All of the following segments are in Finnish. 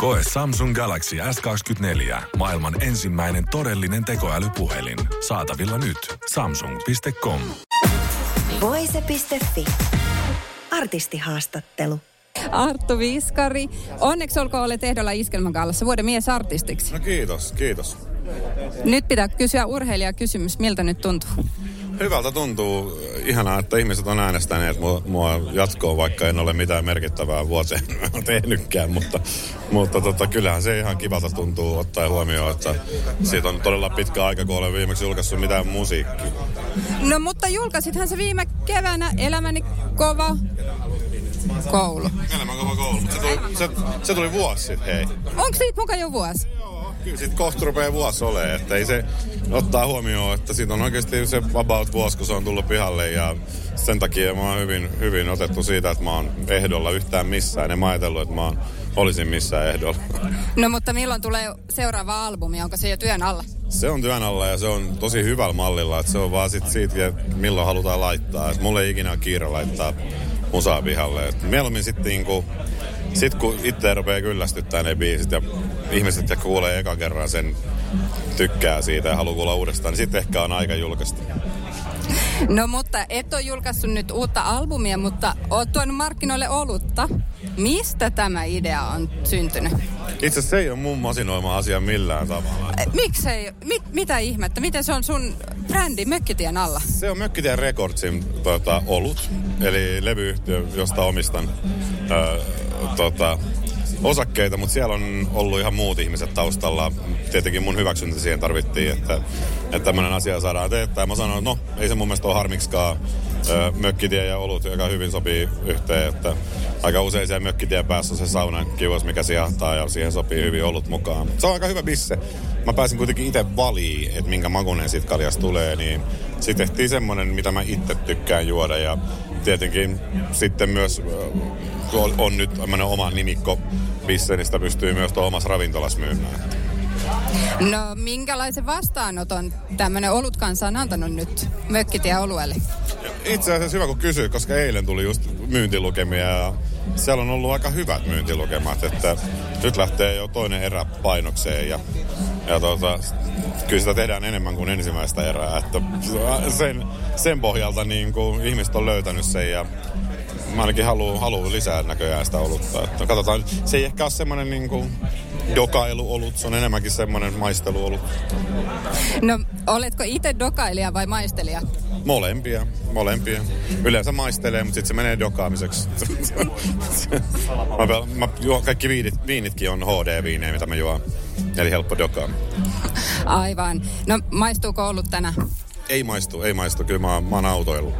Koe Samsung Galaxy S24. Maailman ensimmäinen todellinen tekoälypuhelin. Saatavilla nyt. Samsung.com. Voise.fi. Artistihaastattelu. Arttu Viskari. Onneksi olkoon olet ehdolla Iskelmägallassa vuoden mies artistiksi. No kiitos, kiitos. Nyt pitää kysyä urheilijakysymys. Miltä nyt tuntuu? Hyvältä tuntuu. Ihanaa, että ihmiset on äänestäneet mua, mua jatkoon, vaikka en ole mitään merkittävää vuoteen tehnytkään. Mutta, mutta tota, kyllähän se ihan kivalta tuntuu ottaa huomioon, että siitä on todella pitkä aika, kun olen viimeksi julkaissut mitään musiikkia. No mutta julkaisithan se viime keväänä Elämäni kova koulu. Elämän kova koulu, se tuli, se, se tuli vuosi sitten, hei. Onko siitä mukaan jo vuosi? Sitten kohta rupeaa vuosi olemaan, että ei se ottaa huomioon, että siitä on oikeasti se about vuosi, kun se on tullut pihalle ja sen takia mä oon hyvin, hyvin otettu siitä, että mä oon ehdolla yhtään missään. En mä ajatellut, että mä oon, olisin missään ehdolla. No mutta milloin tulee seuraava albumi? Onko se jo työn alla? Se on työn alla ja se on tosi hyvällä mallilla, että se on vaan sit siitä, että milloin halutaan laittaa. Et mulla ei ikinä ole kiire laittaa musaa pihalle. Et mieluummin sitten niinku, sit kun itse rupeaa kyllästyttää ne biisit ja ihmiset, ja kuulee eka kerran sen, tykkää siitä ja haluaa kuulla uudestaan, niin sitten ehkä on aika julkaista. No mutta et ole julkaissut nyt uutta albumia, mutta oot tuonut markkinoille olutta. Mistä tämä idea on syntynyt? Itse asiassa se ei ole mun masinoima asia millään tavalla. Eh, Miksei? Mit, mitä ihmettä? Miten se on sun brändi Mökkitien alla? Se on Mökkitien Recordsin tota, olut, eli levyyhtiö, josta omistan ö, tota, osakkeita, mutta siellä on ollut ihan muut ihmiset taustalla. Tietenkin mun hyväksyntä siihen tarvittiin, että, että tämmöinen asia saadaan teettää. Mä sanoin, että no, ei se mun mielestä ole harmiksikaan mökkitie ja olut, joka hyvin sopii yhteen, että aika usein siellä mökkitien päässä on se saunan kiuas, mikä sijahtaa ja siihen sopii hyvin olut mukaan. Se on aika hyvä bisse. Mä pääsin kuitenkin itse valiin, että minkä makunen siitä kaljasta tulee, niin sitten tehtiin semmonen, mitä mä itse tykkään juoda ja tietenkin sitten myös kun on, nyt tämmöinen oma nimikko bisse, niin sitä pystyy myös tuolla omassa ravintolas myymään. No minkälaisen vastaanoton tämmöinen olutkansa on antanut nyt Mökkitie oluelle? Itse asiassa hyvä kun kysyy, koska eilen tuli just myyntilukemia ja siellä on ollut aika hyvät myyntilukemat, että nyt lähtee jo toinen erä painokseen ja, ja tota, kyllä sitä tehdään enemmän kuin ensimmäistä erää, että sen, sen pohjalta niin kuin ihmiset on löytänyt sen ja mä ainakin haluan haluu lisää näköjään sitä olutta. Että katsotaan, se ei ehkä ole semmoinen niin kuin dokailuolut, se on enemmänkin semmoinen maisteluolut. No oletko itse dokailija vai maistelija? Molempia, molempia. Yleensä maistelee, mutta sitten se menee dokaamiseksi. mä, pel- mä juon, kaikki viinit, viinitkin on HD-viinejä, mitä mä juon. Eli helppo dokaa. Aivan. No maistuuko ollut tänään? Ei maistu, ei maistu. Kyllä mä, mä oon autoillut.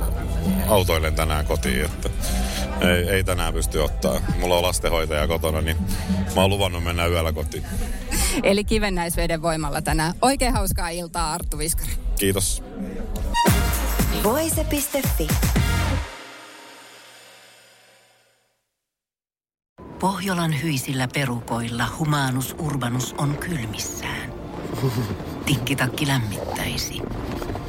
Autoilen tänään kotiin, että ei, ei tänään pysty ottaa. Mulla on lastenhoitaja kotona, niin mä oon luvannut mennä yöllä kotiin. Eli kivennäisveden voimalla tänään. Oikein hauskaa iltaa Arttu Viskari. Kiitos. Voise.fi. Pohjolan hyisillä perukoilla humanus urbanus on kylmissään. Tikkitakki lämmittäisi.